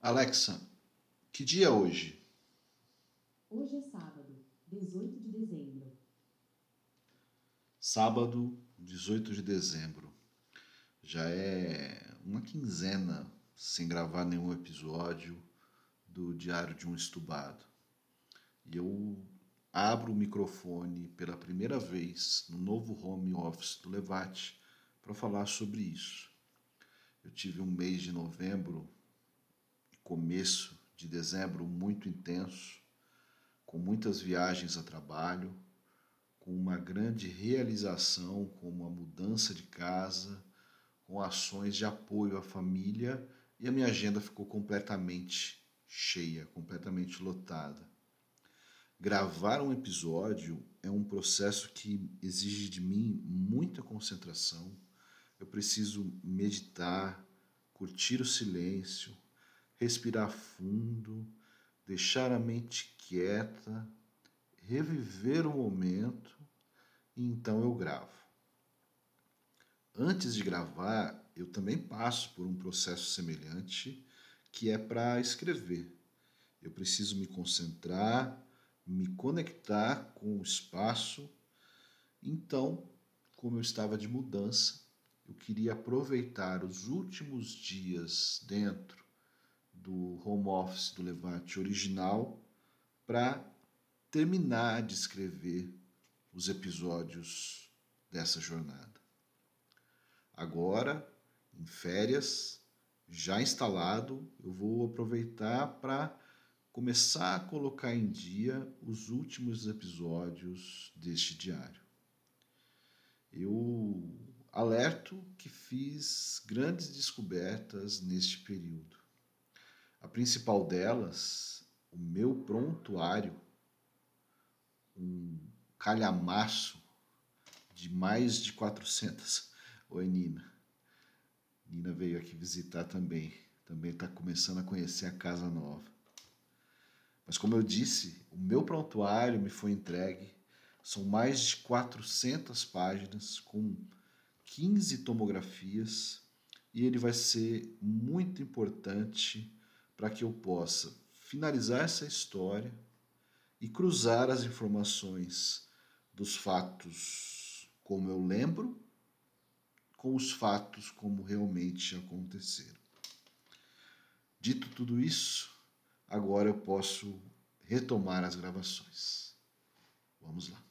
Alexa, que dia é hoje? Hoje é sábado, 18 de dezembro. Sábado, 18 de dezembro. Já é uma quinzena sem gravar nenhum episódio do Diário de um Estubado. E eu abro o microfone pela primeira vez no novo home office do Levate para falar sobre isso. Eu tive um mês de novembro começo de dezembro muito intenso, com muitas viagens a trabalho, com uma grande realização, como a mudança de casa, com ações de apoio à família e a minha agenda ficou completamente cheia, completamente lotada. Gravar um episódio é um processo que exige de mim muita concentração. Eu preciso meditar, curtir o silêncio, respirar fundo, deixar a mente quieta, reviver o momento e então eu gravo. Antes de gravar, eu também passo por um processo semelhante que é para escrever. Eu preciso me concentrar, me conectar com o espaço. Então, como eu estava de mudança, eu queria aproveitar os últimos dias dentro do home office do Levante original para terminar de escrever os episódios dessa jornada. Agora, em férias, já instalado, eu vou aproveitar para começar a colocar em dia os últimos episódios deste diário. Eu alerto que fiz grandes descobertas neste período. Principal delas, o meu prontuário, um calhamaço de mais de 400. Oi, Nina. Nina veio aqui visitar também. Também está começando a conhecer a casa nova. Mas, como eu disse, o meu prontuário me foi entregue. São mais de 400 páginas com 15 tomografias e ele vai ser muito importante para que eu possa finalizar essa história e cruzar as informações dos fatos como eu lembro com os fatos como realmente aconteceram. Dito tudo isso, agora eu posso retomar as gravações. Vamos lá.